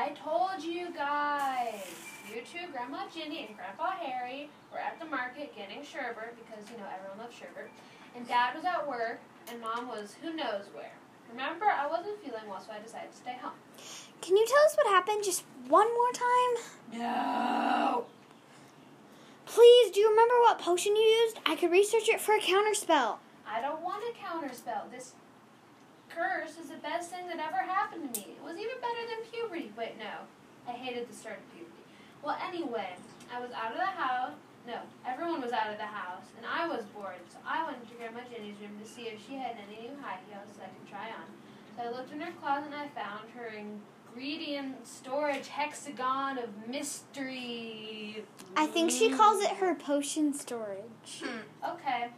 I told you guys. You two, Grandma Ginny and Grandpa Harry, were at the market getting sherbet because, you know, everyone loves sherbet. And Dad was at work, and Mom was who knows where. Remember, I wasn't feeling well, so I decided to stay home. Can you tell us what happened just one more time? No! Please, do you remember what potion you used? I could research it for a counterspell. I don't want a counterspell. This curse is the best thing that ever happened to me. It was even better than puberty. Wait, no. I hated the start of puberty. Well, anyway, I was out of the house. No, everyone was out of the house, and I was bored, so I went to Grandma Jenny's room to see if she had any new high heels that I could try on. So I looked in her closet and I found her ingredient storage hexagon of mystery. I think she calls it her potion storage. Hmm, okay.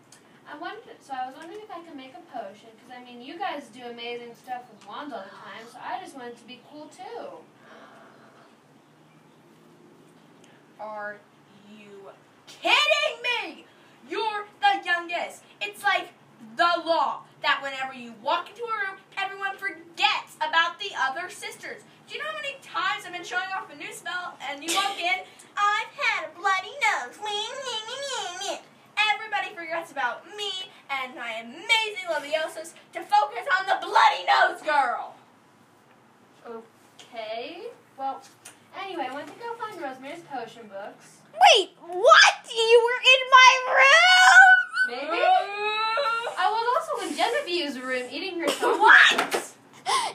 I wondered, so I was wondering if I could make a potion, because I mean, you guys do amazing stuff with wands all the time, so I just wanted to be cool too. Are you kidding me? You're the youngest. It's like the law that whenever you walk into a room, everyone forgets about the other sisters. Do you know how many times I've been showing off a new spell and you walk in, I've had a bloody nose. Everybody forgets about me and my amazing To focus on the bloody nose girl. Okay. Well, anyway, I went to go find Rosemary's potion books. Wait, what? You were in my room? Maybe. I was also in Genevieve's room eating her chocolate. What?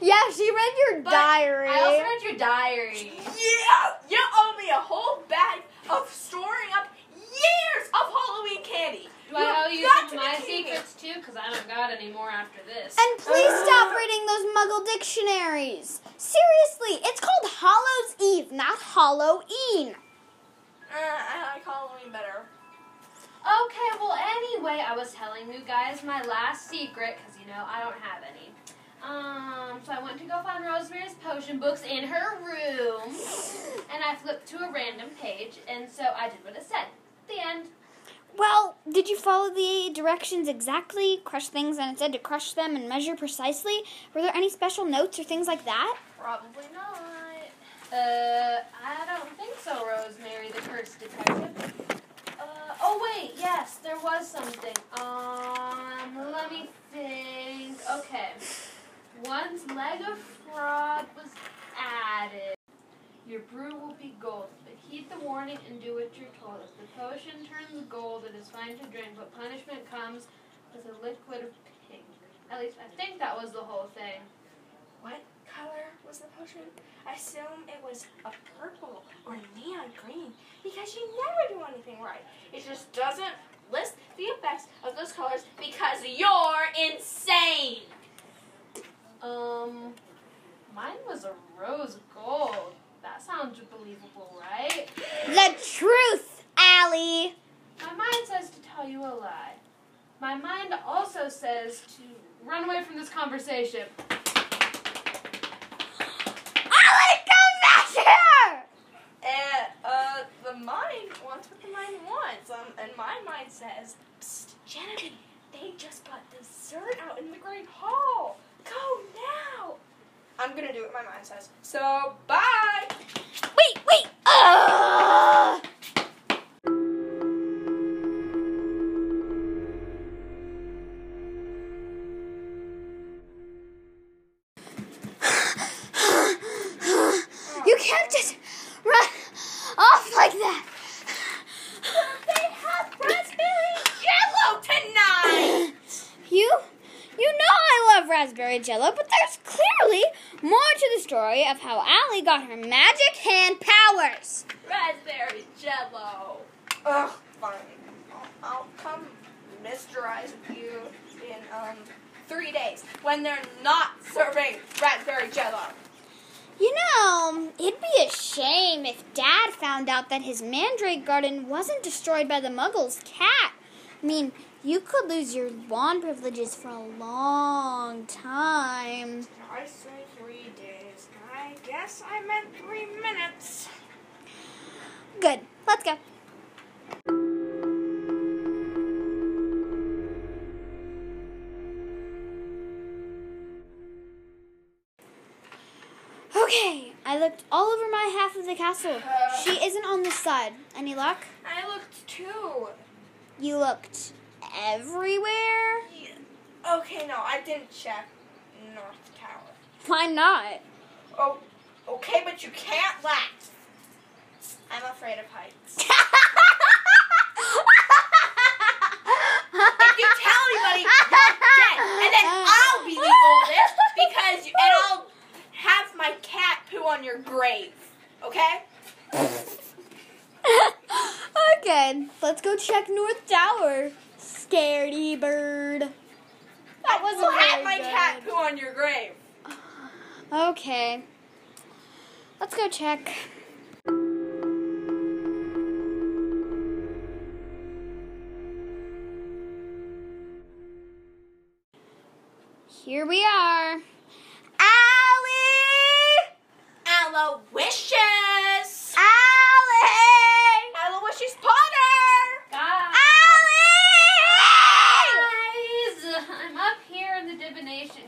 Yeah, she read your But diary. I also read your diary. Yeah, you owe me a whole bag of storing up years of Halloween candy. Do I owe you got some to of my be kidding me. secrets too? Because I don't got any more after this. and please stop reading those muggle dictionaries. Seriously, it's called Hallow's Eve, not Halloween. Uh, I like Halloween better. Okay, well, anyway, I was telling you guys my last secret because you know I don't have any. Um, so I went to go find Rosemary's potion books in her room, and I flipped to a random page, and so I did what it said. The end. Well, did you follow the directions exactly? Crush things and it said to crush them and measure precisely? Were there any special notes or things like that? Probably not. Uh, I don't think so, Rosemary, the cursed detective. Uh, oh wait, yes, there was something. Um, let me think. Okay. Once leg of frog was added, your brew will be gold. But heed the warning and do what you're told. If the potion turns gold, it is fine to drink, but punishment comes as a liquid of pink. At least I think that was the whole thing. What color was the potion? I assume it was a purple or neon green because you never do anything right. It just doesn't list the effects of those colors because you're insane. Um, mine was a rose gold. That sounds believable, right? The truth, Allie. My mind says to tell you a lie. My mind also says to run away from this conversation. Allie, come back here! And uh, the mind wants what the mind wants. Um, and my mind says, Psst, Genevieve, they just got dessert out in the great hall. Go now. I'm gonna do what my mind says. So bye. I raspberry jello, but there's clearly more to the story of how Allie got her magic hand powers. raspberry jello. Ugh, fine. I'll, I'll come mysterize with you in um three days when they're not serving raspberry jello. You know, it'd be a shame if Dad found out that his mandrake garden wasn't destroyed by the Muggles' cat. I mean, you could lose your wand privileges for a long time. I say three days. I guess I meant three minutes. Good. Let's go. Okay, I looked all over my half of the castle. Uh. She isn't on this side. Any luck? I looked too. You looked everywhere? Okay, no, I didn't check North Tower. Why not? Oh, okay, but you can't laugh. I'm afraid of heights. If you tell anybody, you're dead, and then I'll be the oldest because, you, and I'll have my cat poo on your grave. Okay? okay, let's go check North Tower. Scaredy bird. That I wasn't will have my good. cat poo on your grave. Okay. Let's go check. Here we are. Allie! Aloysius! Allie! Aloysius Potter! Guys, Allie! I'm up here in the divination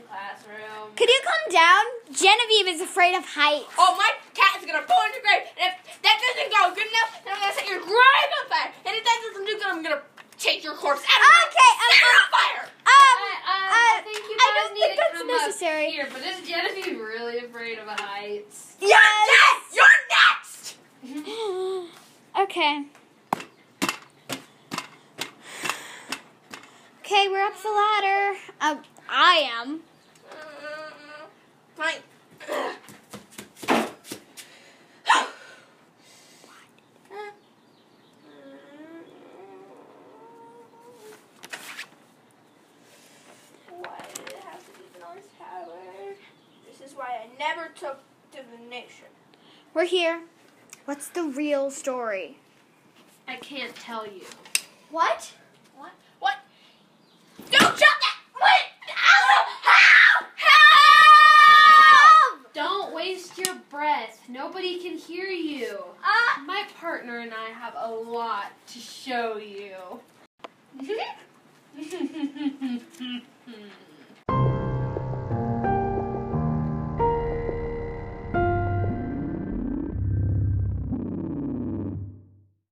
classroom. Could you come down? Genevieve is afraid of heights. Oh, my cat is gonna poo on your grave, and if that doesn't go good enough, then I'm gonna set your grave on fire, and if that doesn't do good, I'm gonna take your corpse out of my Okay, um, set it on fire! Um, I, I, I uh, think you I don't need think to that's come necessary. up here. But is Genevieve really afraid of heights? Yes. yes! You're next! okay. Okay, we're up the ladder. Uh, I am. Fine. Why did it have to be the North Tower? This is why I never took divination. We're here. What's the real story? I can't tell you. What? What? What? Don't shut that! Wait! Help! Help! Don't waste your breath. Nobody can hear you. Ah! My partner and I have a lot to show you.